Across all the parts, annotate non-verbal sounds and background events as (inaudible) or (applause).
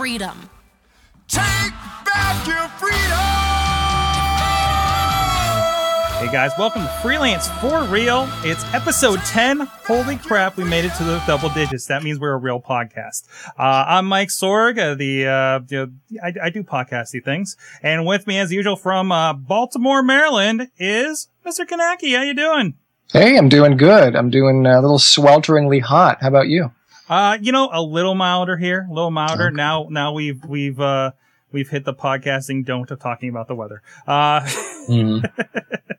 freedom. Take back your freedom! Hey guys, welcome to Freelance for Real. It's episode 10. Holy crap, we made it to the double digits. That means we're a real podcast. Uh, I'm Mike Sorg, uh, the, uh, the I, I, do podcasty things. And with me as usual from, uh, Baltimore, Maryland is Mr. Kanaki. How you doing? Hey, I'm doing good. I'm doing a little swelteringly hot. How about you? Uh, you know, a little milder here, a little milder. Okay. Now, now we've, we've, uh, we've hit the podcasting don't of talking about the weather. Uh, (laughs) mm.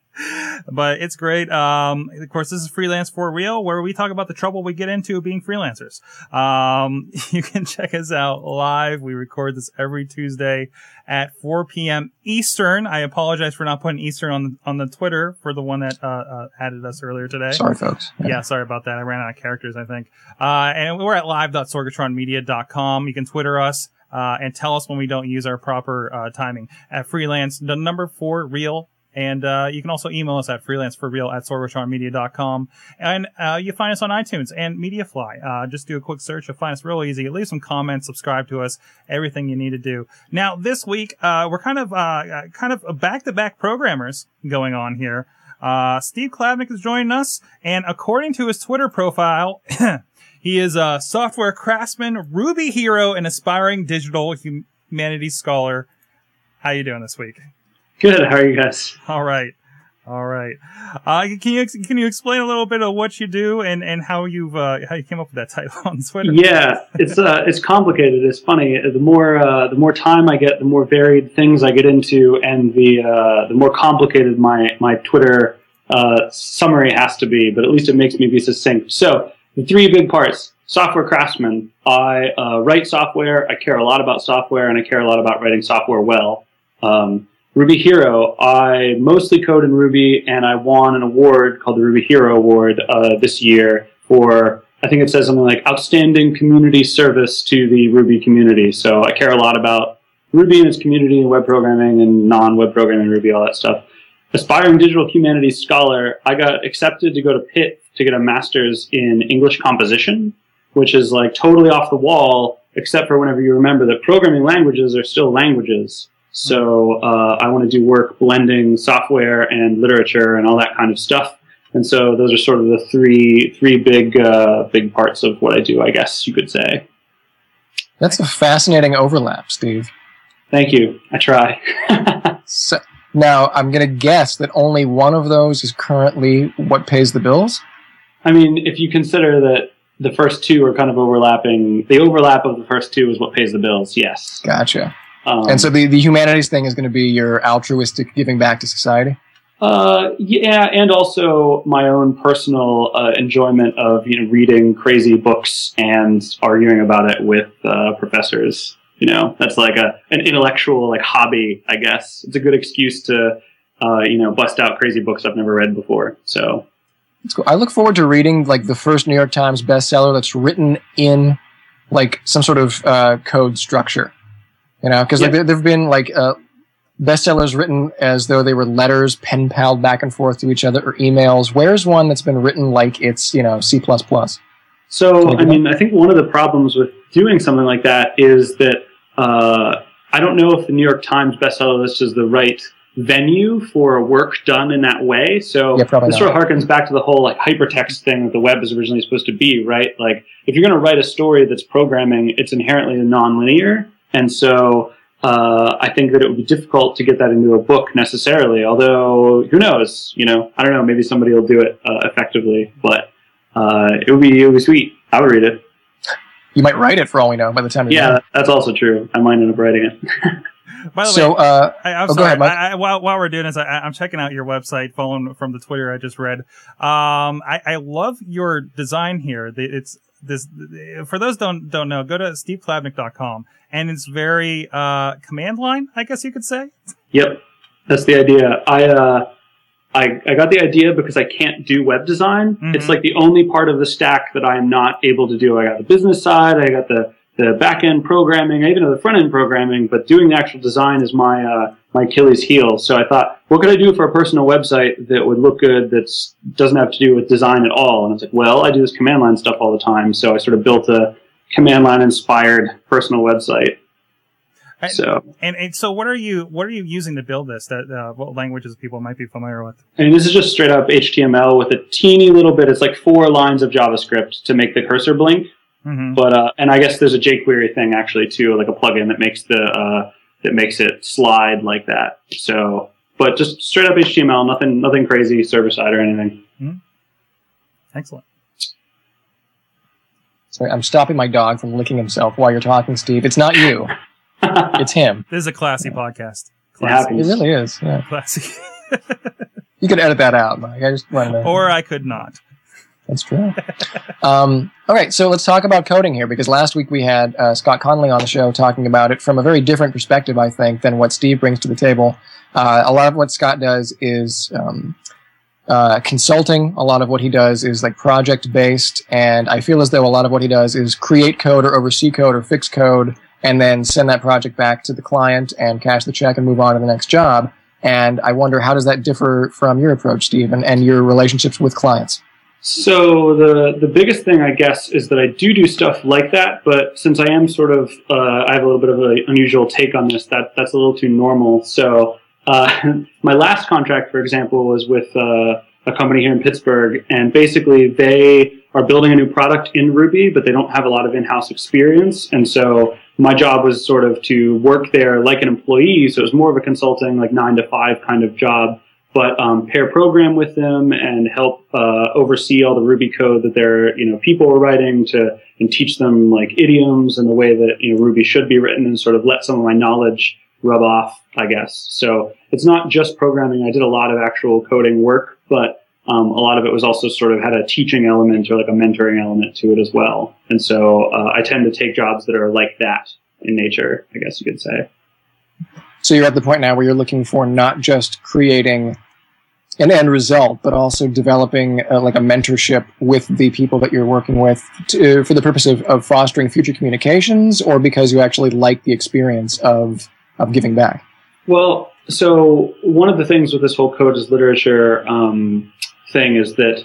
But it's great. Um, of course, this is freelance for real, where we talk about the trouble we get into being freelancers. Um, (laughs) you can check us out live. We record this every Tuesday at 4 p.m. Eastern. I apologize for not putting Eastern on the, on the Twitter for the one that, uh, uh, added us earlier today. Sorry, folks. Yeah. yeah. sorry about that. I ran out of characters, I think. Uh, and we're at live.sorgatronmedia.com. You can Twitter us. Uh, and tell us when we don't use our proper uh, timing at freelance the number four real and uh, you can also email us at freelanceforreal at sorgatronmedia.com. And uh, you find us on iTunes and Mediafly. Uh, just do a quick search. You'll find us real easy. Leave some comments, subscribe to us, everything you need to do. Now, this week, uh, we're kind of, uh, kind of back-to-back programmers going on here. Uh, Steve Klabnik is joining us, and according to his Twitter profile, (coughs) he is a software craftsman, Ruby hero, and aspiring digital humanities scholar. How you doing this week? Good. How are you guys? All right. All right. Uh, can you can you explain a little bit of what you do and, and how you've uh, how you came up with that (laughs) title on Twitter? Yeah, it's uh, it's complicated. It's funny. The more uh, the more time I get, the more varied things I get into, and the uh, the more complicated my my Twitter uh, summary has to be. But at least it makes me be succinct. So the three big parts: software craftsman. I uh, write software. I care a lot about software, and I care a lot about writing software well. Um, Ruby Hero, I mostly code in Ruby, and I won an award called the Ruby Hero Award uh, this year for, I think it says something like outstanding community service to the Ruby community. So I care a lot about Ruby and its community and web programming and non-web programming Ruby, all that stuff. Aspiring digital humanities scholar, I got accepted to go to Pitt to get a master's in English composition, which is like totally off the wall, except for whenever you remember that programming languages are still languages. So uh, I want to do work blending software and literature and all that kind of stuff. And so those are sort of the three three big uh, big parts of what I do, I guess you could say. That's a fascinating overlap, Steve. Thank you. I try. (laughs) so, now I'm going to guess that only one of those is currently what pays the bills. I mean, if you consider that the first two are kind of overlapping, the overlap of the first two is what pays the bills. Yes. Gotcha. Um, and so the, the humanities thing is going to be your altruistic giving back to society? Uh, yeah, and also my own personal uh, enjoyment of you know reading crazy books and arguing about it with uh, professors. You know, that's like a an intellectual like hobby, I guess. It's a good excuse to uh, you know bust out crazy books I've never read before. So, cool. I look forward to reading like the first New York Times bestseller that's written in like some sort of uh, code structure. You know, because like there have been like uh, bestsellers written as though they were letters pen palled back and forth to each other or emails. Where's one that's been written like it's you know C plus plus? So I mean, I think one of the problems with doing something like that is that uh, I don't know if the New York Times bestseller list is the right venue for work done in that way. So yeah, this sort of harkens back to the whole like hypertext thing that the web is originally supposed to be, right? Like if you're going to write a story that's programming, it's inherently a nonlinear. And so uh, I think that it would be difficult to get that into a book necessarily. Although who knows? You know, I don't know. Maybe somebody will do it uh, effectively, but uh, it would be it would be sweet. I would read it. You might write it for all we know by the time. You Yeah, that's also true. I might end up writing it. (laughs) By the so, way, uh, I, am oh, sorry. Ahead, I, I, while, while we're doing this, I, am checking out your website, following from the Twitter I just read. Um, I, I love your design here. It's this for those don't don't know. Go to steveklabnik.com and it's very uh, command line, I guess you could say. Yep, that's the idea. I uh, I I got the idea because I can't do web design. Mm-hmm. It's like the only part of the stack that I am not able to do. I got the business side, I got the the back end programming, I even have the front end programming, but doing the actual design is my uh, my Achilles heel. So I thought, what could I do for a personal website that would look good that doesn't have to do with design at all? And I was like, well, I do this command line stuff all the time, so I sort of built a command line inspired personal website. I- So, And, and so, what are you what are you using to build this? That uh, what languages people might be familiar with? I mean, this is just straight up HTML with a teeny little bit. It's like four lines of JavaScript to make the cursor blink. hmm But uh, and I guess there's a jQuery thing actually too, like a plugin that makes the uh, that makes it slide like that. So, but just straight up HTML, nothing nothing crazy server side or anything. Hmm. Excellent. Sorry, I'm stopping my dog from licking himself while you're talking, Steve. It's not you. (laughs) It's him. This is a classy podcast. It Classy. It happens. really is. Yeah. Classy. (laughs) You could edit that out, Mike. I just wanted to. or I could not. That's true. um, all right, so let's talk about coding here because last week we had uh, Scott Connolly on the show talking about it from a very different perspective, I think, than what Steve brings to the table. Uh, a lot of what Scott does is um, uh, consulting. A lot of what he does is like project based, and I feel as though a lot of what he does is create code or oversee code or fix code, and then send that project back to the client and cash the check and move on to the next job. And I wonder how does that differ from your approach, Steve, and, and your relationships with clients? So the the biggest thing I guess is that I do do stuff like that, but since I am sort of uh, I have a little bit of an unusual take on this. That that's a little too normal. So uh, (laughs) my last contract, for example, was with uh, a company here in Pittsburgh, and basically they are building a new product in Ruby, but they don't have a lot of in-house experience, and so my job was sort of to work there like an employee. So it was more of a consulting, like nine to five kind of job but um, pair program with them and help uh, oversee all the Ruby code that their you know people are writing to and teach them like idioms and the way that you know Ruby should be written and sort of let some of my knowledge rub off, I guess. So it's not just programming. I did a lot of actual coding work, but um, a lot of it was also sort of had a teaching element or like a mentoring element to it as well. And so uh, I tend to take jobs that are like that in nature, I guess you could say. So you're at the point now where you're looking for not just creating an end result, but also developing uh, like a mentorship with the people that you're working with to, for the purpose of, of fostering future communications, or because you actually like the experience of of giving back. Well, so one of the things with this whole code is literature um, thing is that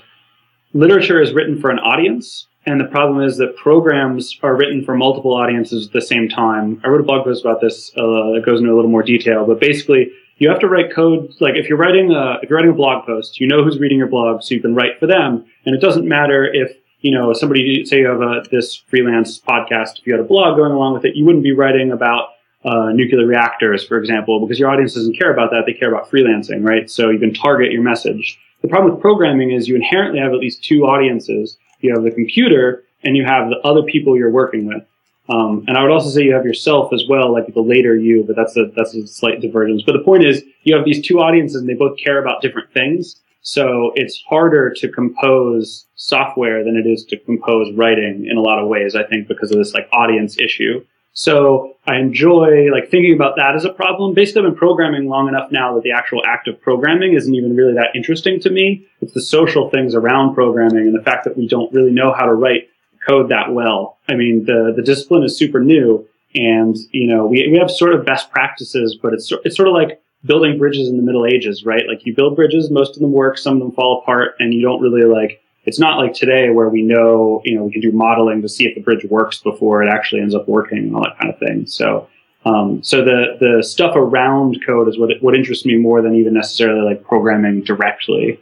literature is written for an audience, and the problem is that programs are written for multiple audiences at the same time. I wrote a blog post about this uh, that goes into a little more detail, but basically, you have to write code. Like if you're writing a if you're writing a blog post, you know who's reading your blog, so you can write for them, and it doesn't matter if you know somebody say you have a this freelance podcast. If you had a blog going along with it, you wouldn't be writing about uh, nuclear reactors, for example, because your audience doesn't care about that. They care about freelancing, right? So you can target your message. The problem with programming is you inherently have at least two audiences. You have the computer and you have the other people you're working with. Um, and I would also say you have yourself as well, like the later you, but that's a, that's a slight divergence. But the point is you have these two audiences and they both care about different things. So it's harder to compose software than it is to compose writing in a lot of ways, I think, because of this like audience issue. So I enjoy like thinking about that as a problem. Basically, I've been programming long enough now that the actual act of programming isn't even really that interesting to me. It's the social things around programming and the fact that we don't really know how to write code that well. I mean, the the discipline is super new, and you know we we have sort of best practices, but it's it's sort of like building bridges in the Middle Ages, right? Like you build bridges, most of them work, some of them fall apart, and you don't really like it's not like today where we know, you know, we can do modeling to see if the bridge works before it actually ends up working and all that kind of thing. So, um, so the, the stuff around code is what, what interests me more than even necessarily like programming directly.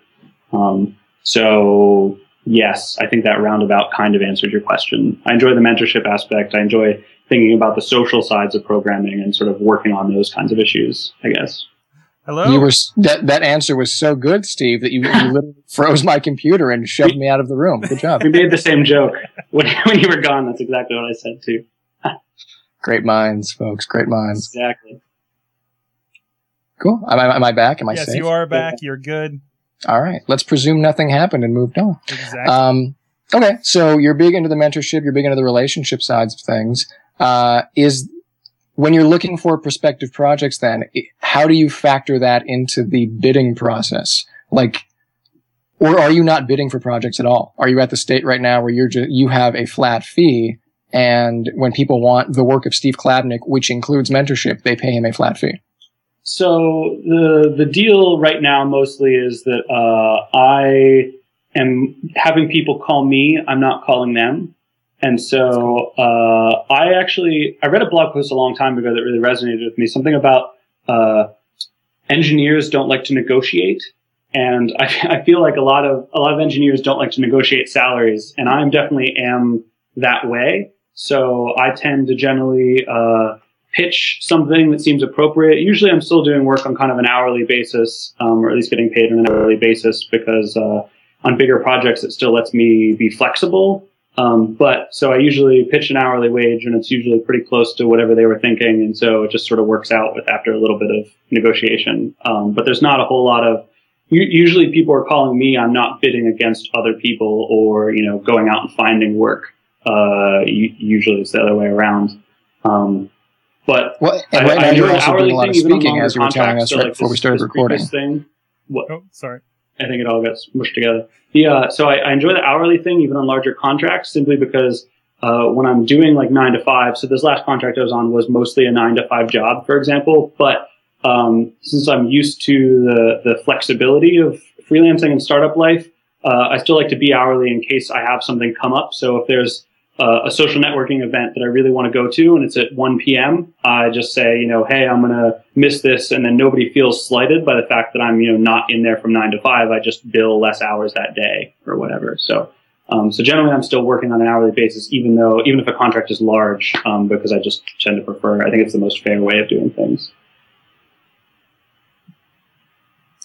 Um, so yes, I think that roundabout kind of answered your question. I enjoy the mentorship aspect. I enjoy thinking about the social sides of programming and sort of working on those kinds of issues, I guess. Hello. You were that that answer was so good, Steve, that you, you (laughs) literally froze my computer and shoved me out of the room. Good job. We made the same joke (laughs) when, when you were gone. That's exactly what I said too. (laughs) Great minds, folks. Great minds. Exactly. Cool. Am I, am I back? Am I yes, safe? Yes, you are back. You're good. All right. Let's presume nothing happened and moved on. Exactly. Um, okay, so you're big into the mentorship, you're big into the relationship sides of things. Uh, is when you're looking for prospective projects, then how do you factor that into the bidding process? Like, or are you not bidding for projects at all? Are you at the state right now where you're just, you have a flat fee, and when people want the work of Steve Klabnik, which includes mentorship, they pay him a flat fee? So the the deal right now mostly is that uh, I am having people call me. I'm not calling them, And so uh, I actually I read a blog post a long time ago that really resonated with me. Something about uh, engineers don't like to negotiate, and I, (laughs) I feel like a lot of a lot of engineers don't like to negotiate salaries, and I definitely am that way. So I tend to generally uh, pitch something that seems appropriate. Usually, I'm still doing work on kind of an hourly basis, um, or at least getting paid on an hourly basis, because uh, on bigger projects, it still lets me be flexible. Um, but so I usually pitch an hourly wage, and it's usually pretty close to whatever they were thinking, and so it just sort of works out with after a little bit of negotiation. Um, but there's not a whole lot of usually people are calling me. I'm not bidding against other people or you know going out and finding work. Uh, usually it's the other way around. Um, but well, and right I, now I you're also doing a lot of speaking, as you were telling us right like before this, we started recording. Thing, what, oh, sorry. I think it all gets mushed together. Yeah, so I, I, enjoy the hourly thing even on larger contracts simply because uh, when I'm doing like nine to five, so this last contract I was on was mostly a nine to five job, for example. But um, since I'm used to the the flexibility of freelancing and startup life, uh, I still like to be hourly in case I have something come up. So if there's uh, a social networking event that I really want to go to and it's at 1 p.m., I just say, you know, hey, I'm going to miss this. And then nobody feels slighted by the fact that I'm, you know, not in there from nine to five. I just bill less hours that day or whatever. So, um, so generally I'm still working on an hourly basis, even though, even if a contract is large, um, because I just tend to prefer, I think it's the most fair way of doing things.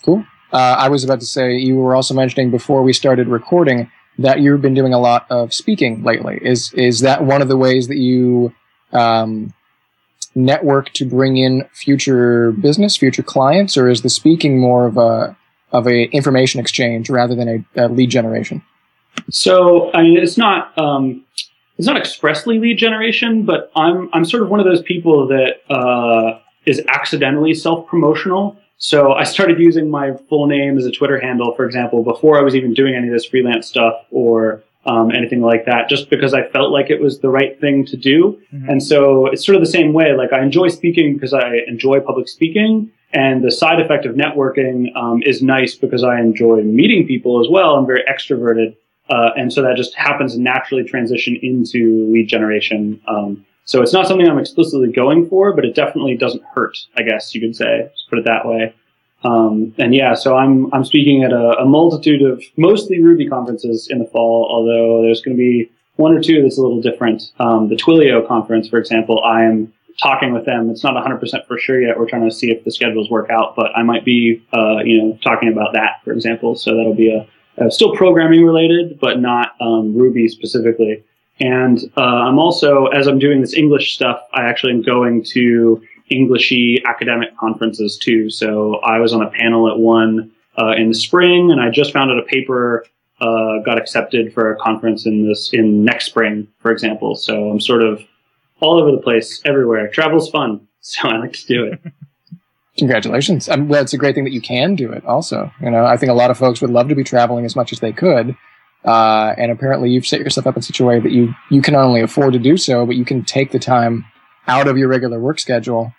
Cool. Uh, I was about to say, you were also mentioning before we started recording that you've been doing a lot of speaking lately. Is is that one of the ways that you um, network to bring in future business, future clients, or is the speaking more of a of a information exchange rather than a, a lead generation? So I mean, it's not um, it's not expressly lead generation, but I'm I'm sort of one of those people that uh, is accidentally self promotional. So I started using my full name as a Twitter handle, for example, before I was even doing any of this freelance stuff or um, anything like that, just because I felt like it was the right thing to do. Mm-hmm. And so it's sort of the same way. Like I enjoy speaking because I enjoy public speaking. And the side effect of networking um, is nice because I enjoy meeting people as well. I'm very extroverted. Uh, and so that just happens to naturally transition into lead generation. Um, so it's not something I'm explicitly going for, but it definitely doesn't hurt, I guess you could say, just put it that way. Um, and yeah, so I'm, I'm speaking at a, a, multitude of mostly Ruby conferences in the fall, although there's going to be one or two that's a little different. Um, the Twilio conference, for example, I am talking with them. It's not 100% for sure yet. We're trying to see if the schedules work out, but I might be, uh, you know, talking about that, for example. So that'll be a, a still programming related, but not um, Ruby specifically. And uh, I'm also, as I'm doing this English stuff, I actually am going to Englishy academic conferences too. So I was on a panel at one uh, in the spring, and I just found out a paper uh, got accepted for a conference in this in next spring, for example. So I'm sort of all over the place, everywhere. Travel's fun, (laughs) so I like to do it. Congratulations! I'm, well, it's a great thing that you can do it. Also, you know, I think a lot of folks would love to be traveling as much as they could. Uh, and apparently you've set yourself up in such a way that you, you can not only afford to do so, but you can take the time out of your regular work schedule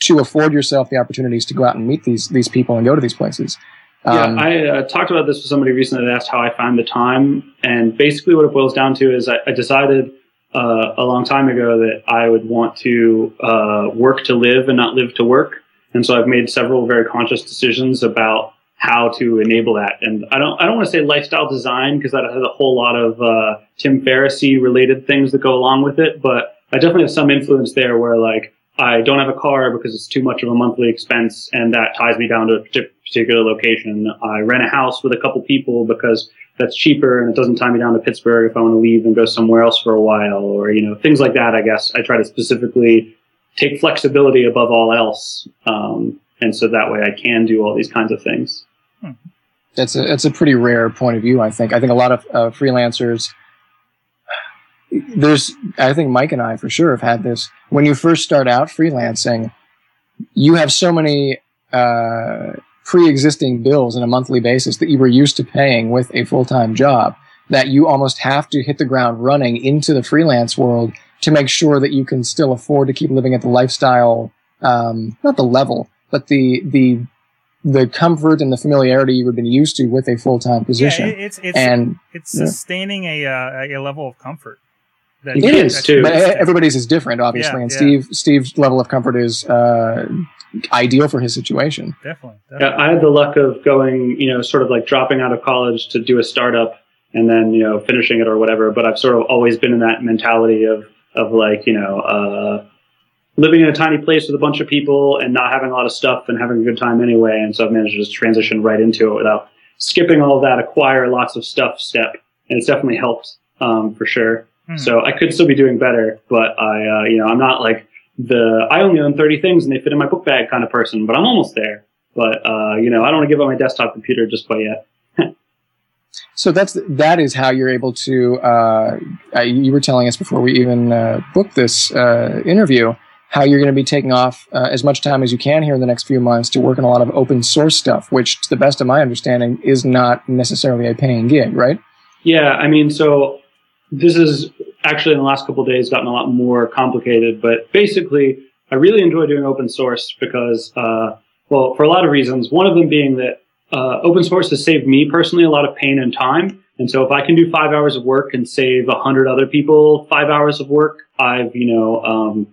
to afford yourself the opportunities to go out and meet these, these people and go to these places. Um, yeah, I uh, talked about this with somebody recently that asked how I find the time. And basically what it boils down to is I, I decided uh, a long time ago that I would want to uh, work to live and not live to work. And so I've made several very conscious decisions about how to enable that. And I don't I don't want to say lifestyle design because that has a whole lot of uh, Tim Ferriss related things that go along with it. But I definitely have some influence there where like I don't have a car because it's too much of a monthly expense and that ties me down to a particular location. I rent a house with a couple people because that's cheaper and it doesn't tie me down to Pittsburgh if I want to leave and go somewhere else for a while or, you know, things like that, I guess. I try to specifically take flexibility above all else. Um, and so that way I can do all these kinds of things. That's a that's a pretty rare point of view. I think. I think a lot of uh, freelancers. There's, I think Mike and I for sure have had this. When you first start out freelancing, you have so many uh, pre-existing bills on a monthly basis that you were used to paying with a full-time job that you almost have to hit the ground running into the freelance world to make sure that you can still afford to keep living at the lifestyle, um, not the level, but the the the comfort and the familiarity you have been used to with a full time position. Yeah, it's it's and it's yeah. sustaining a uh, a level of comfort. That It it that is, is, too. but you're used to. everybody's is different, obviously. Yeah, and yeah. Steve Steve's level of comfort is uh, ideal for his situation. definitely. Yeah. I had the luck of going, you know, sort of like dropping out of college to do a startup and then, you know, finishing it or whatever. But I've sort of always been in that mentality of, of like, you know, uh, living in a tiny place with a bunch of people and not having a lot of stuff and having a good time anyway. And so I've managed to just transition right into it without skipping all that acquire lots of stuff step. And it's definitely helped, um, for sure. Hmm. So I could still be doing better, but I, uh, you know, I'm not like the I only own 30 things and they fit in my book bag kind of person, but I'm almost there. But uh, you know, I don't want to give up my desktop computer just yet. (laughs) So that's that is how you're able to. Uh, uh, you were telling us before we even uh, booked this uh, interview how you're going to be taking off uh, as much time as you can here in the next few months to work on a lot of open source stuff, which, to the best of my understanding, is not necessarily a paying gig, right? Yeah, I mean, so this is actually in the last couple of days gotten a lot more complicated, but basically, I really enjoy doing open source because, uh, well, for a lot of reasons. One of them being that uh, open source has saved me personally a lot of pain and time. And so if I can do five hours of work and save a hundred other people five hours of work, I've, you know, um,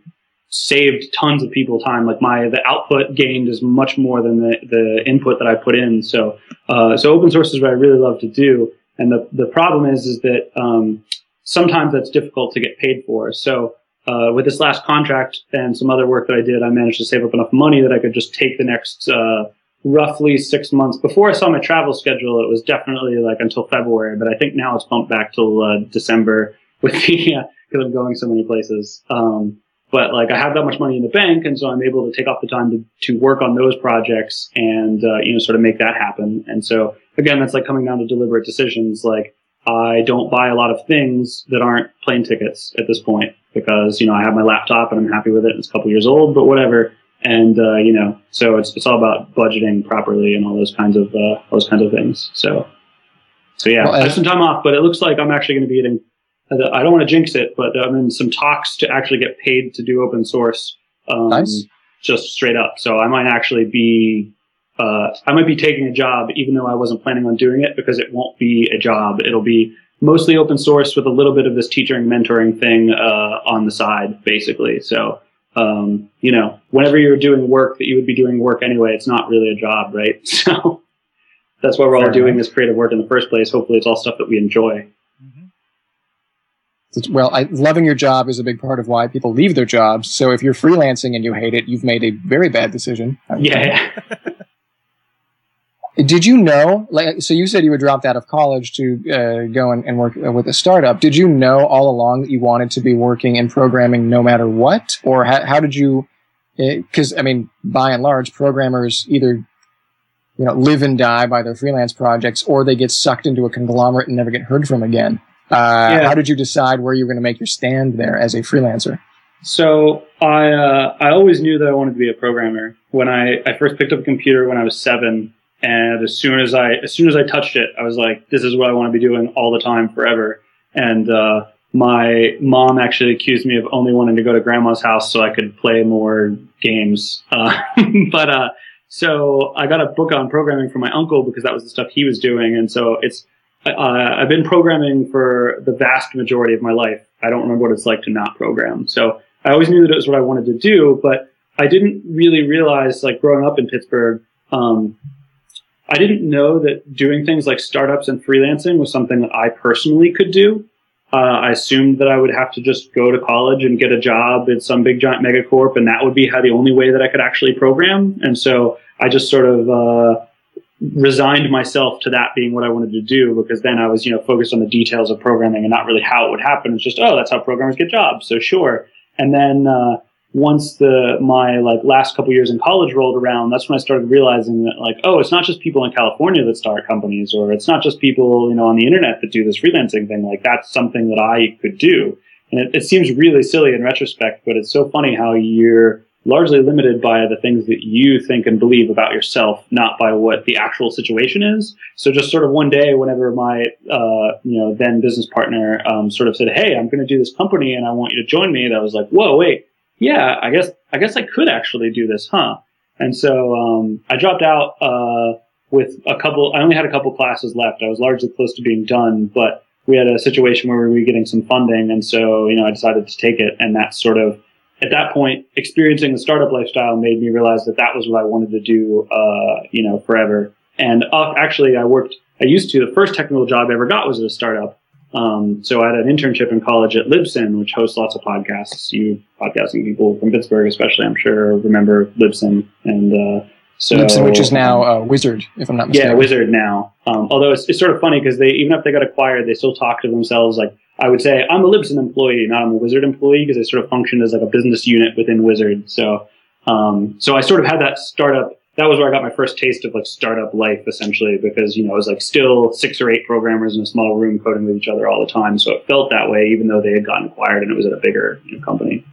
saved tons of people time. Like my, the output gained is much more than the, the input that I put in. So, uh, so open source is what I really love to do. And the, the problem is, is that, um, sometimes that's difficult to get paid for. So, uh, with this last contract and some other work that I did, I managed to save up enough money that I could just take the next, uh, roughly six months. Before I saw my travel schedule, it was definitely like until February, but I think now it's bumped back till, uh, December with the, (laughs) uh, cause I'm going so many places. Um, but like I have that much money in the bank, and so I'm able to take off the time to, to work on those projects and uh, you know sort of make that happen. And so again, that's like coming down to deliberate decisions. Like I don't buy a lot of things that aren't plane tickets at this point because you know I have my laptop and I'm happy with it. It's a couple years old, but whatever. And uh, you know, so it's it's all about budgeting properly and all those kinds of uh, those kinds of things. So so yeah, Well, I have some time off, but it looks like I'm actually going to be getting I don't want to jinx it, but I'm in some talks to actually get paid to do open source. Um, Nice. Just straight up. So I might actually be, uh, I might be taking a job even though I wasn't planning on doing it because it won't be a job. It'll be mostly open source with a little bit of this teaching mentoring thing, uh, on the side, basically. So, um, you know, whenever you're doing work that you would be doing work anyway, it's not really a job, right? (laughs) So that's why we're all Fair doing enough. this creative work in the first place. Hopefully it's all stuff that we enjoy. Well, I, loving your job is a big part of why people leave their jobs. So if you're freelancing and you hate it, you've made a very bad decision. I would think. Yeah. (laughs) Did you know? Like, so you said you were dropped out of college to uh, go and, and work with a startup. Did you know all along that you wanted to be working in programming no matter what, or how, how did you? Because I mean, by and large, programmers either you know live and die by their freelance projects, or they get sucked into a conglomerate and never get heard from again. Uh, Yeah. How did you decide where you were going to make your stand there as a freelancer? So I uh, I always knew that I wanted to be a programmer. When I, I first picked up a computer when I was seven, and as soon as I as soon as I touched it, I was like, this is what I want to be doing all the time forever. And uh, my mom actually accused me of only wanting to go to grandma's house so I could play more games. (laughs) Uh, but uh, so I got a book on programming from my uncle because that was the stuff he was doing, and so it's uh, I've been programming for the vast majority of my life. I don't remember what it's like to not program. So I always knew that it was what I wanted to do, but I didn't really realize, like growing up in Pittsburgh, um, I didn't know that doing things like startups and freelancing was something that I personally could do. Uh, I assumed that I would have to just go to college and get a job at some big giant megacorp, and that would be how the only way that I could actually program. And so I just sort of uh, resigned myself to that being what I wanted to do because then I was, you know, focused on the details of programming and not really how it would happen. It's just, oh, that's how programmers get jobs. So sure. And then, uh, once the, my like last couple years in college rolled around, that's when I started realizing that like, oh, it's not just people in California that start companies or it's not just people, you know, on the internet that do this freelancing thing. Like that's something that I could do. And it, it seems really silly in retrospect, but it's so funny how you're largely limited by the things that you think and believe about yourself, not by what the actual situation is. So just sort of one day, whenever my, uh, you know, then business partner, um, sort of said, Hey, I'm going to do this company and I want you to join me. I was like, whoa, wait. Yeah, I guess, I guess I could actually do this, huh? And so um, I dropped out uh, with a couple. I only had a couple classes left. I was largely close to being done, but we had a situation where we were getting some funding, and so you know I decided to take it, and that sort of at that point experiencing the startup lifestyle made me realize that that was what I wanted to do, uh, you know, forever. And uh, actually, I worked. I used to. The first technical job I ever got was at a startup. Um, so I had an internship in college at Libsyn, which hosts lots of podcasts. You podcasting people from Pittsburgh, especially, I'm sure, remember Libsyn. And uh, so, Libsyn, which is now uh, Wizzard, if I'm not mistaken. Yeah, Wizzard now. Um, although it's, it's sort of funny because they, even if they got acquired, they still talk to themselves like, I would say I'm a Libsyn employee, not I'm a Wizzard employee, because they sort of function as like a business unit within Wizzard. So, um, so I sort of had that startup. That was where I got my first taste of like startup life, essentially, because you know it was like still six or eight programmers in a small room coding with each other all the time. So it felt that way, even though they had gotten acquired and it was at a bigger you know, company.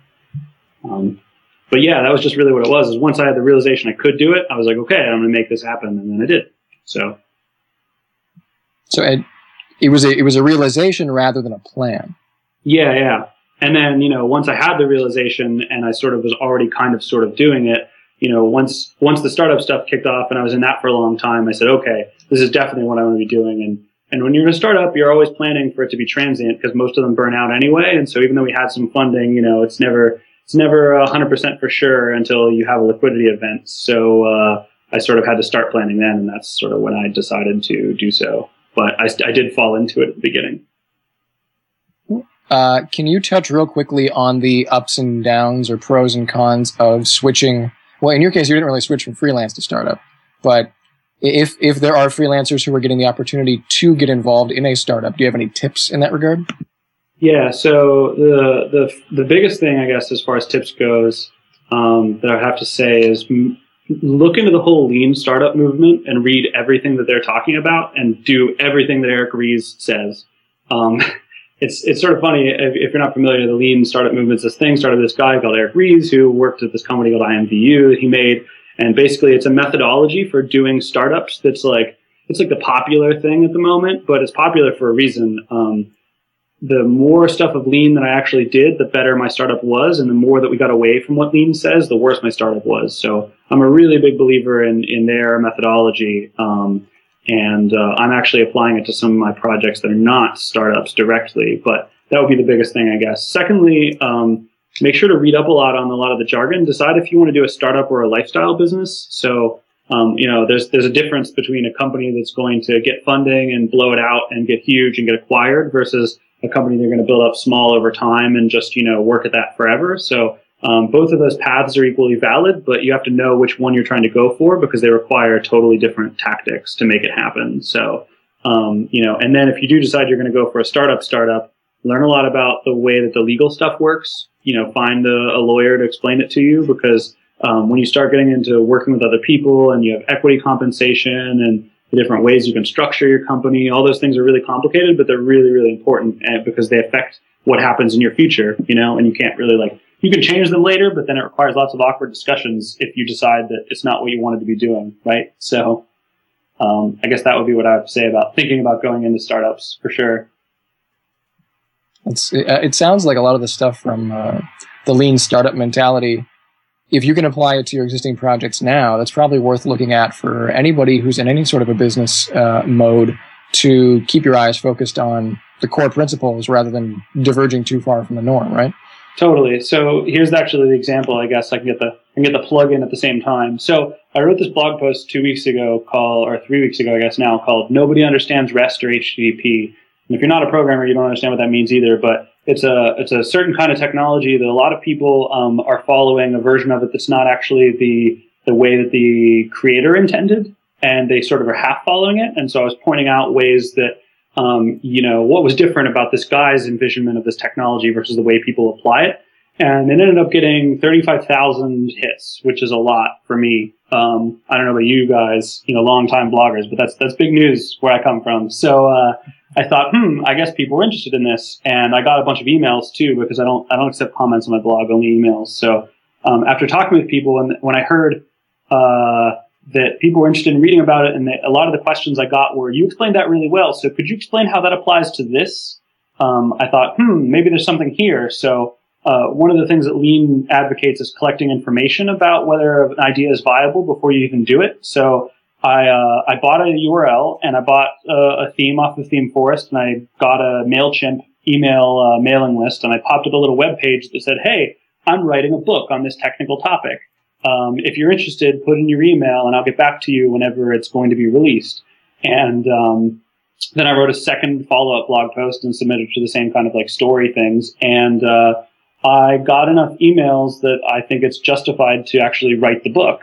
Um, but yeah, that was just really what it was. Is once I had the realization I could do it, I was like, okay, I'm going to make this happen, and then I did. So, so Ed, it was a it was a realization rather than a plan. Yeah, yeah. And then you know, once I had the realization, and I sort of was already kind of sort of doing it. You know, once once the startup stuff kicked off, and I was in that for a long time, I said, okay, this is definitely what I want to be doing. And and when you're in a startup, you're always planning for it to be transient because most of them burn out anyway. And so even though we had some funding, you know, it's never it's never 100% for sure until you have a liquidity event. So uh, I sort of had to start planning then, and that's sort of when I decided to do so. But I, I did fall into it at the beginning. Uh, can you touch real quickly on the ups and downs or pros and cons of switching? Well, in your case, you didn't really switch from freelance to startup, but if if there are freelancers who are getting the opportunity to get involved in a startup, do you have any tips in that regard? Yeah. So the the the biggest thing, I guess, as far as tips goes, um, that I have to say is m- look into the whole lean startup movement and read everything that they're talking about and do everything that Eric Ries says. Um, (laughs) it's it's sort of funny if, if, you're not familiar. The lean startup movement's this thing started this guy called Eric Ries who worked at this company called IMVU that he made, and basically it's a methodology for doing startups that's like it's like the popular thing at the moment, but it's popular for a reason. Um, the more stuff of lean that I actually did, the better my startup was, and the more that we got away from what lean says, the worse my startup was. So I'm a really big believer in in their methodology, um, and uh, I'm actually applying it to some of my projects that are not startups directly. But that would be the biggest thing, I guess. Secondly, um, make sure to read up a lot on a lot of the jargon. Decide if you want to do a startup or a lifestyle business. So um, you know, there's there's a difference between a company that's going to get funding and blow it out and get huge and get acquired versus a company they're going to build up small over time and just you know work at that forever. So um, both of those paths are equally valid, but you have to know which one you're trying to go for because they require totally different tactics to make it happen. So um, you know, and then if you do decide you're going to go for a startup, startup, learn a lot about the way that the legal stuff works. You know, find a, a lawyer to explain it to you because um, when you start getting into working with other people and you have equity compensation and the different ways you can structure your company. All those things are really complicated, but they're really, really important eh, because they affect what happens in your future, you know, and you can't really like, you can change them later, but then it requires lots of awkward discussions if you decide that it's not what you wanted to be doing, right? So, um, I guess that would be what I would say about thinking about going into startups for sure. It's, it, it sounds like a lot of the stuff from uh, the lean startup mentality if you can apply it to your existing projects now, that's probably worth looking at for anybody who's in any sort of a business uh, mode to keep your eyes focused on the core principles rather than diverging too far from the norm, right? Totally. So here's actually the example. I guess I can get the I can get the plug in at the same time. So I wrote this blog post two weeks ago, call or three weeks ago, I guess now, called "Nobody Understands REST or HTTP." And if you're not a programmer, you don't understand what that means either. But it's a it's a certain kind of technology that a lot of people um, are following a version of it that's not actually the the way that the creator intended, and they sort of are half following it. And so I was pointing out ways that um, you know what was different about this guy's envisionment of this technology versus the way people apply it. And it ended up getting 35,000 hits, which is a lot for me. Um, I don't know about you guys, you know, longtime bloggers, but that's, that's big news where I come from. So, uh, I thought, hmm, I guess people are interested in this, and I got a bunch of emails too because I don't I don't accept comments on my blog, only emails. So um, after talking with people, and when I heard uh, that people were interested in reading about it, and a lot of the questions I got were, "You explained that really well. So could you explain how that applies to this?" Um, I thought, hmm, maybe there's something here. So uh, one of the things that Lean advocates is collecting information about whether an idea is viable before you even do it. So I uh, I bought a URL and I bought uh, a theme off of Theme Forest and I got a Mailchimp email uh, mailing list and I popped up a little web page that said, "Hey, I'm writing a book on this technical topic. Um, if you're interested, put in your email and I'll get back to you whenever it's going to be released." And um, then I wrote a second follow up blog post and submitted to the same kind of like story things and uh, I got enough emails that I think it's justified to actually write the book.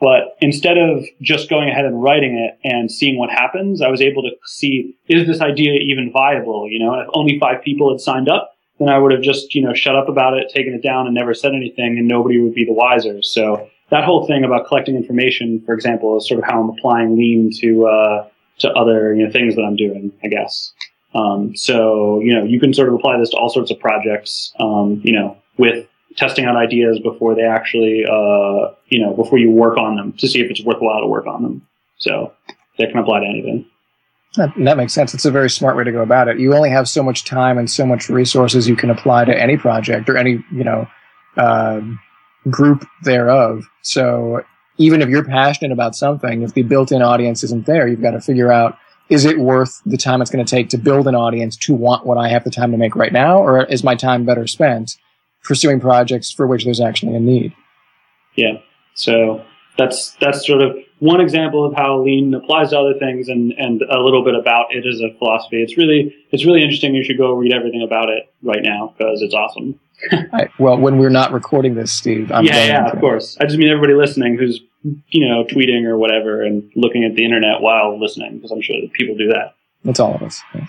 But instead of just going ahead and writing it and seeing what happens, I was able to see, is this idea even viable? You know, if only five people had signed up, then I would have just, you know, shut up about it, taken it down and never said anything and nobody would be the wiser. So that whole thing about collecting information, for example, is sort of how I'm applying lean to, uh, to other, you know, things that I'm doing, I guess. Um, so, you know, you can sort of apply this to all sorts of projects, um, you know, with testing out ideas before they actually, uh, you know, before you work on them to see if it's worthwhile to work on them. So that can apply to anything. That, that makes sense. It's a very smart way to go about it. You only have so much time and so much resources you can apply to any project or any, you know, uh, group thereof. So even if you're passionate about something, if the built-in audience isn't there, you've got to figure out is it worth the time it's going to take to build an audience to want what I have the time to make right now, or is my time better spent pursuing projects for which there's actually a need? Yeah. So that's that's sort of one example of how lean applies to other things and, and a little bit about it as a philosophy. It's really it's really interesting. You should go read everything about it right now because it's awesome. (laughs) right. Well, when we're not recording this, Steve, I'm yeah, yeah, of course. I just mean everybody listening who's you know tweeting or whatever and looking at the internet while listening because I'm sure that people do that. That's all of us. Yeah.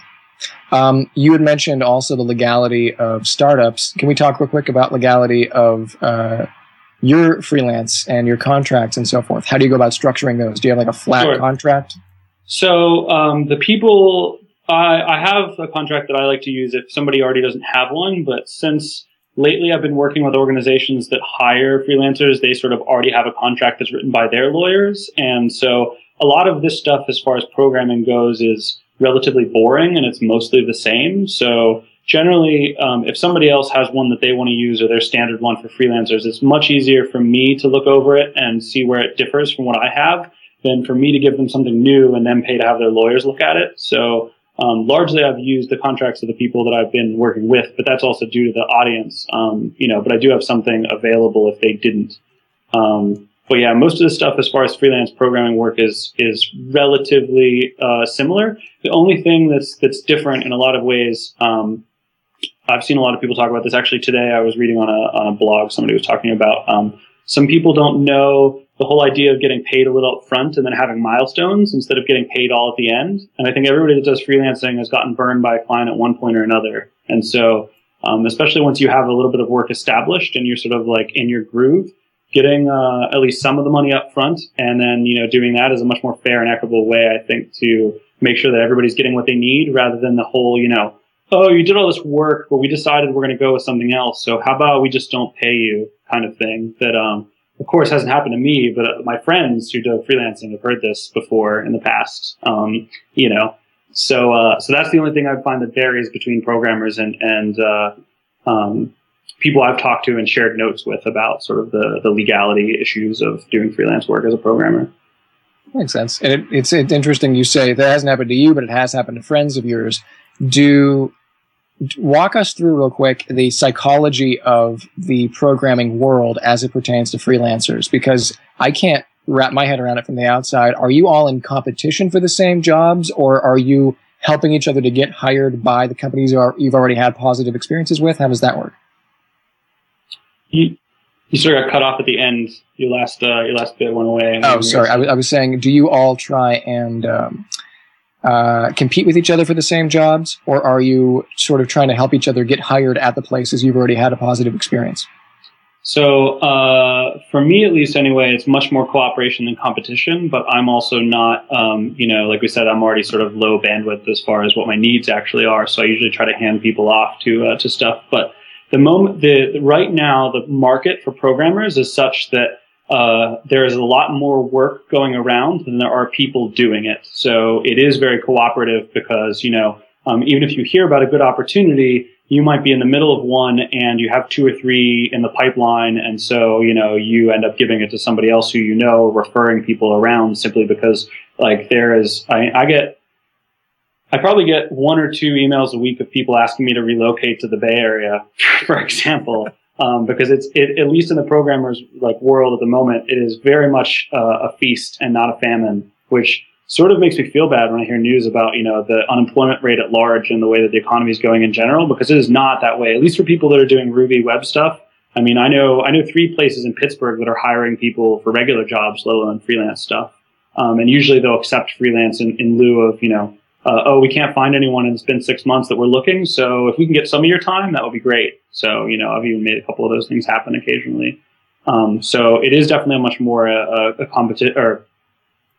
Um, you had mentioned also the legality of startups. Can we talk real quick about legality of uh, your freelance and your contracts and so forth? How do you go about structuring those? Do you have like a flat sure. contract? So um, the people, I, I have a contract that I like to use if somebody already doesn't have one, but since lately I've been working with organizations that hire freelancers. They sort of already have a contract that's written by their lawyers. And so a lot of this stuff, as far as programming goes, is relatively boring and it's mostly the same. So generally, um, if somebody else has one that they want to use or their standard one for freelancers, it's much easier for me to look over it and see where it differs from what I have than for me to give them something new and then pay to have their lawyers look at it. So um, largely, I've used the contracts of the people that I've been working with, but that's also due to the audience. Um, you know, but I do have something available if they didn't. Um, but yeah, most of the stuff as far as freelance programming work is is relatively uh, similar. The only thing that's that's different in a lot of ways. Um, I've seen a lot of people talk about this. Actually, today I was reading on a on a blog. Somebody was talking about um, some people don't know the whole idea of getting paid a little up front and then having milestones instead of getting paid all at the end. And I think everybody that does freelancing has gotten burned by a client at one point or another. And so, um, especially once you have a little bit of work established and you're sort of like in your groove, getting uh, at least some of the money up front and then you know doing that is a much more fair and equitable way, I think, to make sure that everybody's getting what they need rather than the whole you know. Oh, you did all this work, but we decided we're going to go with something else. So how about we just don't pay you, kind of thing. That um, of course, hasn't happened to me, but my friends who do freelancing have heard this before in the past. Um, you know, so uh, so that's the only thing I find that varies between programmers and and uh, um, people I've talked to and shared notes with about sort of the the legality issues of doing freelance work as a programmer. Makes sense, and it, it's it's interesting you say that hasn't happened to you, but it has happened to friends of yours. Do walk us through real quick the psychology of the programming world as it pertains to freelancers because I can't wrap my head around it from the outside. Are you all in competition for the same jobs or are you helping each other to get hired by the companies you've already had positive experiences with? How does that work? You, you sort of got cut off at the end. Your last, uh, your last bit went away. Oh, sorry. I, w- I was saying, do you all try and um, uh, compete with each other for the same jobs, or are you sort of trying to help each other get hired at the places you've already had a positive experience? So, uh, for me at least, anyway, it's much more cooperation than competition. But I'm also not, um, you know, like we said, I'm already sort of low bandwidth as far as what my needs actually are. So I usually try to hand people off to uh, to stuff. But the moment, the, right now, the market for programmers is such that uh, there is a lot more work going around than there are people doing it. So it is very cooperative because, you know, um, even if you hear about a good opportunity, you might be in the middle of one and you have two or three in the pipeline. And so, you know, you end up giving it to somebody else who you know, referring people around simply because like there is, I, I get, I probably get one or two emails a week of people asking me to relocate to the Bay Area, (laughs) for example. (laughs) Um, because it's it, at least in the programmers like world at the moment, it is very much uh, a feast and not a famine, which sort of makes me feel bad when I hear news about you know the unemployment rate at large and the way that the economy is going in general, because it is not that way. At least for people that are doing Ruby web stuff. I mean, I know I know three places in Pittsburgh that are hiring people for regular jobs, let alone freelance stuff. Um, and usually they'll accept freelance in, in lieu of you know, uh, oh, we can't find anyone, and it's been six months that we're looking. So if we can get some of your time, that would be great. So you know, I've even made a couple of those things happen occasionally. Um, so it is definitely a much more a, a, a competition or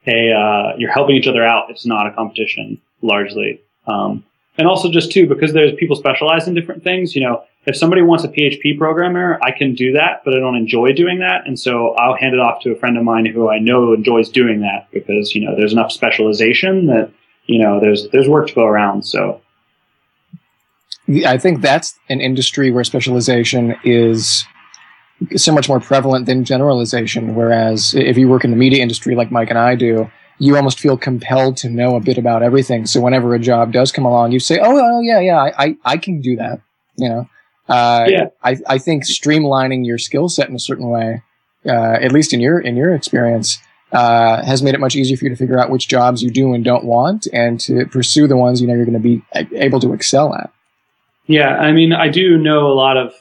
a uh, you're helping each other out. It's not a competition largely. Um, and also just too because there's people specialize in different things. You know, if somebody wants a PHP programmer, I can do that, but I don't enjoy doing that, and so I'll hand it off to a friend of mine who I know enjoys doing that because you know there's enough specialization that you know there's there's work to go around. So. I think that's an industry where specialization is so much more prevalent than generalization. Whereas if you work in the media industry like Mike and I do, you almost feel compelled to know a bit about everything. So whenever a job does come along, you say, "Oh, oh yeah, yeah, I, I, I can do that." You know, uh, yeah. I, I think streamlining your skill set in a certain way, uh, at least in your in your experience, uh, has made it much easier for you to figure out which jobs you do and don't want, and to pursue the ones you know you're going to be able to excel at. Yeah, I mean, I do know a lot of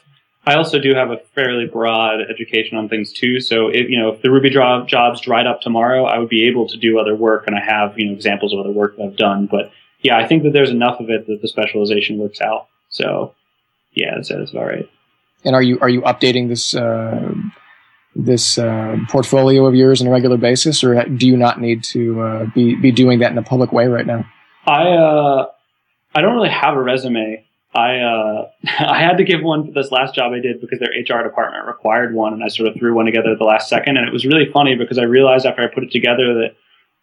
I also do have a fairly broad education on things too. So if you know if the Ruby job, jobs dried up tomorrow, I would be able to do other work, and I have you know examples of other work that I've done. But yeah, I think that there's enough of it that the specialization works out. So yeah, that's, that's about right. And are you are you updating this uh, this uh, portfolio of yours on a regular basis, or do you not need to uh, be be doing that in a public way right now? I uh, I don't really have a resume. I uh, (laughs) I had to give one for this last job I did because their HR department required one, and I sort of threw one together at the last second. And it was really funny because I realized after I put it together that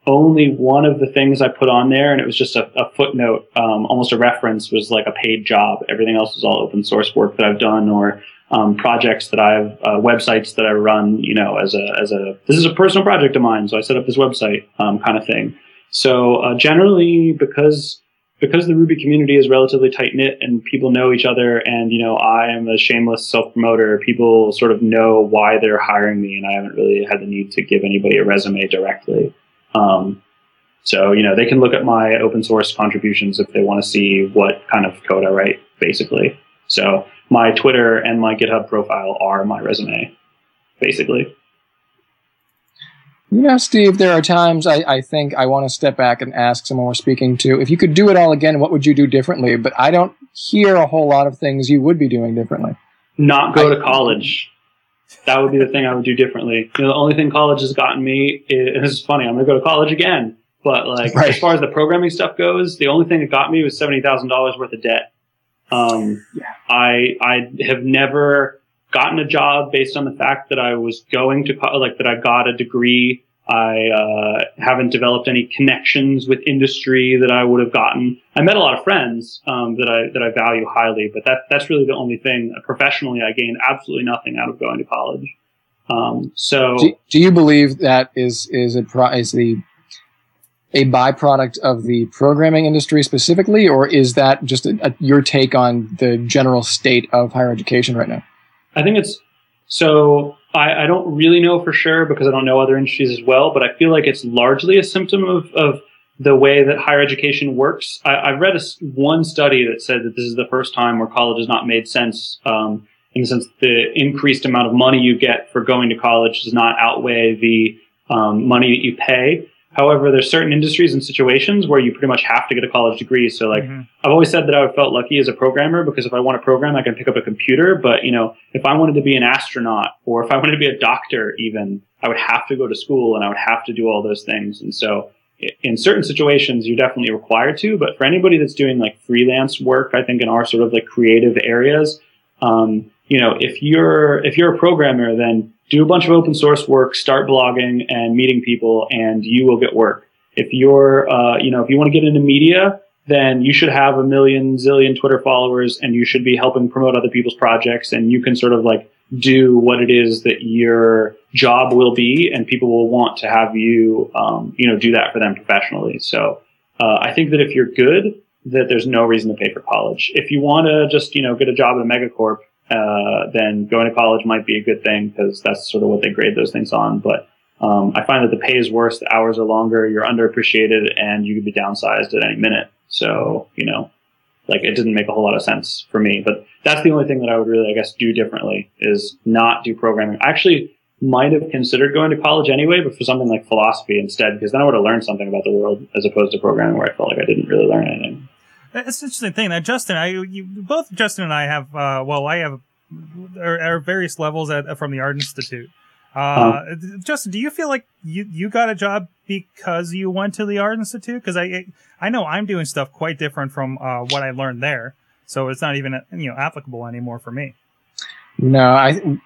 only one of the things I put on there, and it was just a, a footnote, um, almost a reference, was like a paid job. Everything else was all open source work that I've done or um, projects that I've uh, websites that I run. You know, as a as a this is a personal project of mine, so I set up this website um, kind of thing. So uh, generally, because because the Ruby community is relatively tight knit and people know each other, and you know I am a shameless self promoter. People sort of know why they're hiring me, and I haven't really had the need to give anybody a resume directly. Um, so you know they can look at my open source contributions if they want to see what kind of code I write, basically. So my Twitter and my GitHub profile are my resume, basically. You know, Steve, there are times I, I think I want to step back and ask someone we're speaking to, if you could do it all again, what would you do differently? But I don't hear a whole lot of things you would be doing differently. Not go I, to college. That would be the thing I would do differently. You know, the only thing college has gotten me is, (laughs) this is funny, I'm going to go to college again. But like, right. as far as the programming stuff goes, the only thing that got me was $70,000 worth of debt. Um, yeah. I, I have never gotten a job based on the fact that I was going to like that I got a degree. I uh, haven't developed any connections with industry that I would have gotten. I met a lot of friends um, that I that I value highly, but that that's really the only thing professionally I gained absolutely nothing out of going to college. Um, so, do, do, you believe that is is a is the a byproduct of the programming industry specifically, or is that just a, a, your take on the general state of higher education right now? I think it's so. I, I, don't really know for sure because I don't know other industries as well, but I feel like it's largely a symptom of, of the way that higher education works. I, I read a, one study that said that this is the first time where college has not made sense. Um, in the sense the increased amount of money you get for going to college does not outweigh the um, money that you pay. However, there's certain industries and situations where you pretty much have to get a college degree. So like mm-hmm. I've always said that I felt lucky as a programmer because if I want to program, I can pick up a computer. But you know, if I wanted to be an astronaut or if I (laughs) wanted to be a doctor, even I would have to go to school and I would have to do all those things. And so in certain situations, you're definitely required to. But for anybody that's doing like freelance work, I think in our sort of like creative areas, um, you know, if you're if you're a programmer, then do a bunch of open source work, start blogging and meeting people, and you will get work. If you're, uh, you know, if you want to get into media, then you should have a million zillion Twitter followers and you should be helping promote other people's projects and you can sort of like do what it is that your job will be and people will want to have you, um, you know, do that for them professionally. So, uh, I think that if you're good, that there's no reason to pay for college. If you want to just, you know, get a job at a megacorp, uh, then going to college might be a good thing because that's sort of what they grade those things on. But um, I find that the pay is worse, the hours are longer, you're underappreciated, and you could be downsized at any minute. So, you know, like it didn't make a whole lot of sense for me. But that's the only thing that I would really, I guess, do differently is not do programming. I actually might have considered going to college anyway, but for something like philosophy instead, because then I would have learned something about the world as opposed to programming where I felt like I didn't really learn anything. It's an interesting thing. Now, Justin, I you, both Justin and I have. Uh, well, I have are, are various levels at from the Art Institute. Uh, Justin, do you feel like you you got a job because you went to the Art Institute? Because I I know I'm doing stuff quite different from uh, what I learned there, so it's not even you know applicable anymore for me. No, I.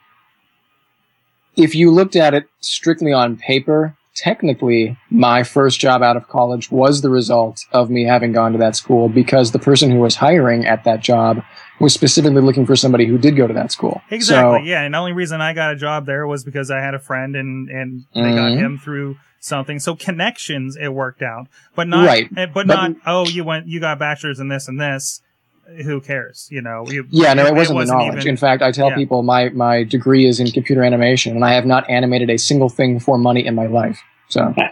If you looked at it strictly on paper, technically my first job out of college was the result of me having gone to that school because the person who was hiring at that job was specifically looking for somebody who did go to that school. Exactly. So, yeah, and the only reason I got a job there was because I had a friend and and they got Mhm. him through something. So connections, it worked out, but not. Right. eh, But, But- not. Oh, you went. You got bachelors in this and this. Who cares? You know. You, Yeah, no, it wasn't, the knowledge. even- In fact, I tell yeah. people my, my degree is in computer animation, and I have not animated a single thing for money in my life. So, (laughs)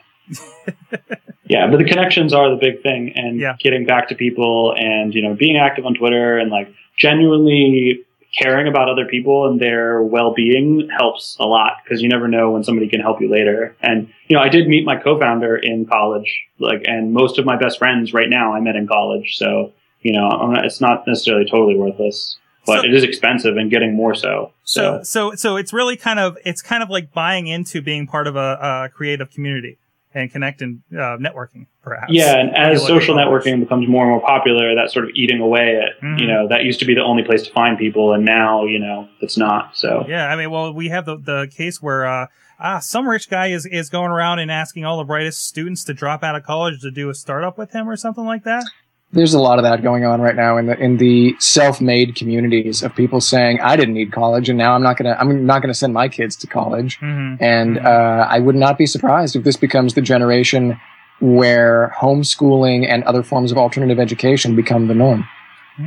Yeah, but the connections are the big thing, and Yeah. getting back to people, and you know, being active on Twitter, and like genuinely caring about other people and their well-being helps a lot because you never know when somebody can help you later. And you know, I did meet my co-founder in college, like, and most of my best friends right now I met in college. So you know, I'm not, it's not necessarily totally worthless, but So- it is expensive and getting more so. So, So, so, so it's really kind of, it's kind of like buying into being part of a, a creative community and connecting, uh, networking, perhaps. yeah, and as You look at social networking becomes more and more popular, that's sort of eating away at Mhm. you know that used to be the only place to find people, and now you know it's not. So Yeah, I mean, well, we have the the case where uh, ah, some rich guy is is going around and asking all the brightest students to drop out of college to do a startup with him or something like that. There's a lot of that going on right now in the in the self-made communities of people saying I didn't need college and now I'm not gonna I'm not gonna send my kids to college. Mm-hmm. And Mhm. uh, I would not be surprised if this becomes the generation where homeschooling and other forms of alternative education become the norm.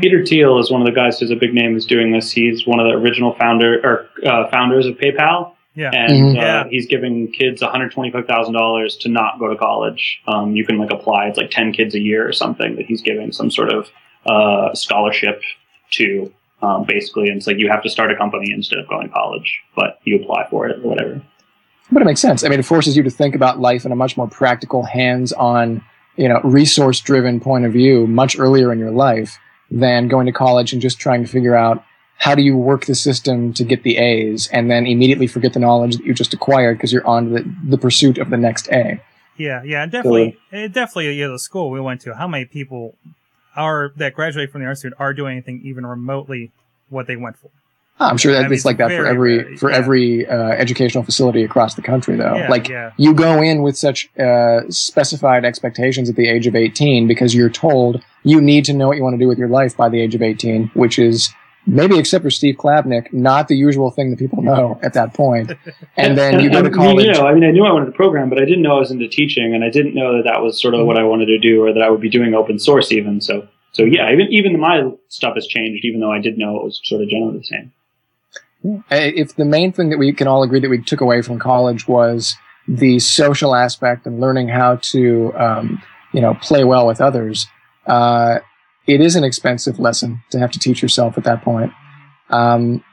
Peter Thiel is one of the guys who's a big name who's doing this. He's one of the original founder or uh, founders of PayPal, Yeah. and Mhm. uh, Yeah. he's giving kids one hundred twenty five thousand dollars to not go to college. Um, you can like apply. It's like ten kids a year or something that he's giving some sort of uh, scholarship to. Um, basically, and it's like you have to start a company instead of going to college, but you apply for it or whatever. But it makes sense. I mean, it forces you to think about life in a much more practical, hands-on, you know, resource-driven point of view much earlier in your life than going to college and just trying to figure out how do you work the system to get the A's and then immediately forget the knowledge that you just acquired because you're on the, the pursuit of the next A. Yeah, yeah, definitely, it definitely. Yeah, the school we went to. How many people are that graduate from the art student are doing anything even remotely what they went for? I'm sure I that mean, it's like that for every rare, for yeah. every uh, educational facility across the country, though. Yeah, like yeah. you go in with such uh, specified expectations at the age of 18 because you're told you need to know what you want to do with your life by the age of 18, which is maybe except for Steve Klabnik, not the usual thing that people know at that point. (laughs) And then you go to I mean, college. you know, I mean, I knew I wanted to program, but I didn't know I was into teaching, and I didn't know that that was sort of what I wanted to do, or that I would be doing open source even. So, so yeah, even even my stuff has changed, even though I did know it was sort of generally the same. If the main thing that we can all agree that we took away from college was the social aspect and learning how to, um, you know, play well with others, uh, it is an expensive lesson to have to teach yourself at that point. Um,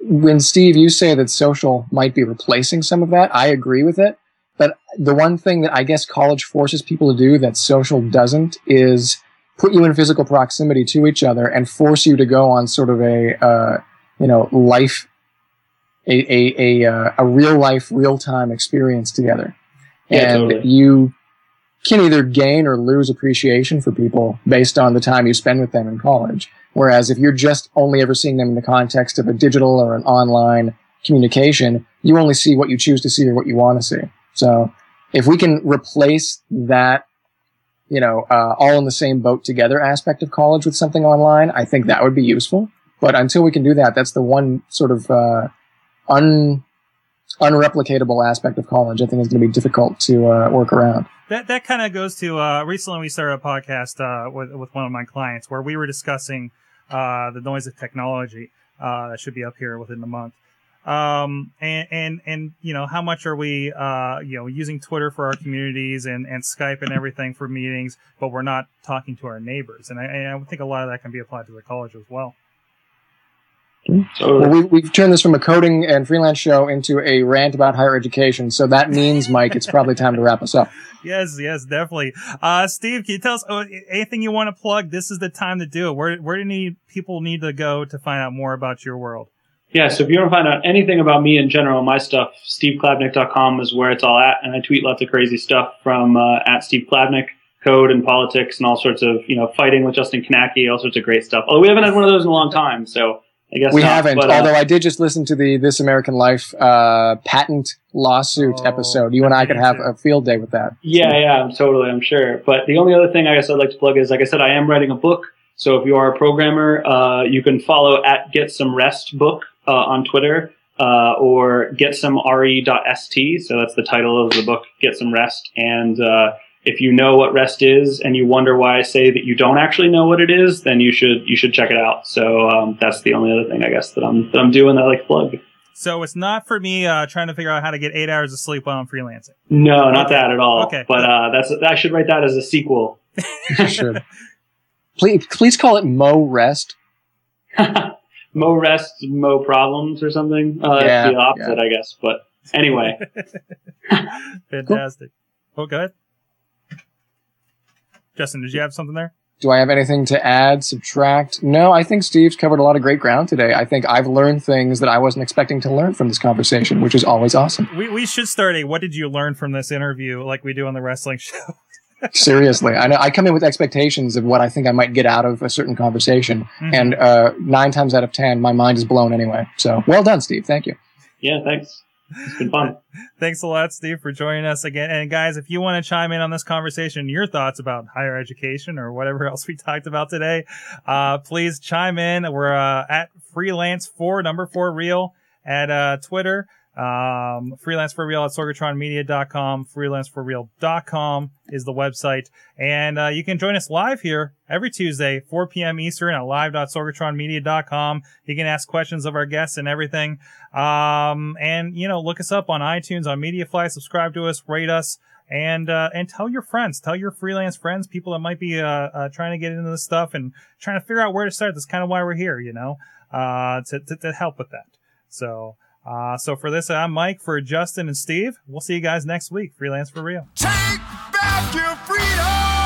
when Steve, you say that social might be replacing some of that, I agree with it. But the one thing that I guess college forces people to do that social doesn't is put you in physical proximity to each other and force you to go on sort of a, uh, you know, life, a a a, uh, a real life, real time experience together, Yeah, and totally. you can either gain or lose appreciation for people based on the time you spend with them in college. Whereas if you're just only ever seeing them in the context of a digital or an online communication, you only see what you choose to see or what you want to see. So if we can replace that you know, uh, all in the same boat together aspect of college with something online, I think that would be useful. But until we can do that, that's the one sort of uh, un unreplicatable aspect of college. I think is going to be difficult to uh, work around. That that kind of goes to uh, recently we started a podcast uh, with with one of my clients where we were discussing uh, the noise of technology. Uh, that should be up here within the month. Um, and, and, and, you know, how much are we, uh, you know, using Twitter for our communities and, and Skype and everything for meetings, but we're not talking to our neighbors. And I, and I think a lot of that can be applied to the college as well. So Well, we, we've turned this from a coding and freelance show into a rant about higher education. So that means, Mike, it's probably time to wrap us up. (laughs) Yes, yes, definitely. Uh, Steve, can you tell us oh, anything you want to plug? This is the time to do it. Where, where do need, people need to go to find out more about your world? Yeah, so if you want to find out anything about me in general, my stuff, steveklabnick.com is where it's all at. And I tweet lots of crazy stuff from uh, at Steve Klabnik, code and politics and all sorts of, you know, fighting with Justin Kanaki, all sorts of great stuff. Although we haven't had one of those in a long time, so I guess We not, haven't, but, uh, although I did just listen to the This American Life uh, patent lawsuit Oh, episode. You and I could have a field day with that. Yeah, yeah, I'm totally, I'm sure. But the only other thing I guess I'd like to plug is, like I said, I am writing a book. So if you are a programmer, uh, you can follow at Get Some Rest Book uh, on Twitter, uh, or getsomere.st. So that's the title of the book, Get Some Rest. And uh, if you know what rest is, and you wonder why I say that you don't actually know what it is, then you should you should check it out. So um, that's the only other thing I guess that I'm that I'm doing that I like to plug. So it's not for me, uh, trying to figure out how to get eight hours of sleep while I'm freelancing. No, not that at all. Okay. But uh, that's I should write that as a sequel. (laughs) You should. please, please call it Mo Rest. (laughs) Mo rest, mo problems, or something. Uh, Yeah, it's the opposite, I guess. But anyway, (laughs) Fantastic. Oh, go ahead. Justin, did you have something there? Do I have anything to add, subtract? No, I think Steve's covered a lot of great ground today. I think I've learned things that I wasn't expecting to learn from this conversation, which is always awesome. We, we should start a what did you learn from this interview like we do on the wrestling show. (laughs) Seriously, I know I come in with expectations of what I think I might get out of a certain conversation, Mhm. and uh, nine times out of ten, my mind is blown anyway. So, well done, Steve. Thank you. yeah, thanks. It's been fun. (laughs) Thanks a lot, Steve, for joining us again. And guys, if you want to chime in on this conversation, your thoughts about higher education or whatever (laughs) else we talked about today, uh, please chime in. We're uh, at freelance four number four real at uh, Twitter. Um, freelance for real at sorgatronmedia.com. Freelanceforreal.com is the website. And, uh, you can join us live here every Tuesday, 4 p.m. Eastern at live.sorgatronmedia.com. You can ask questions of our guests and everything. Um, and, you know, look us up on iTunes, on MediaFly, subscribe to us, rate us. And, uh, and tell your friends, tell your freelance friends, people that might be, uh, uh, trying to get into this stuff and trying to figure out where to start. That's kind of why we're here, you know, uh, to, to, to help with that. So, uh, so for this, I'm Mike for Justin and Steve. We'll see you guys next week. Freelance for real. Take back your freedom.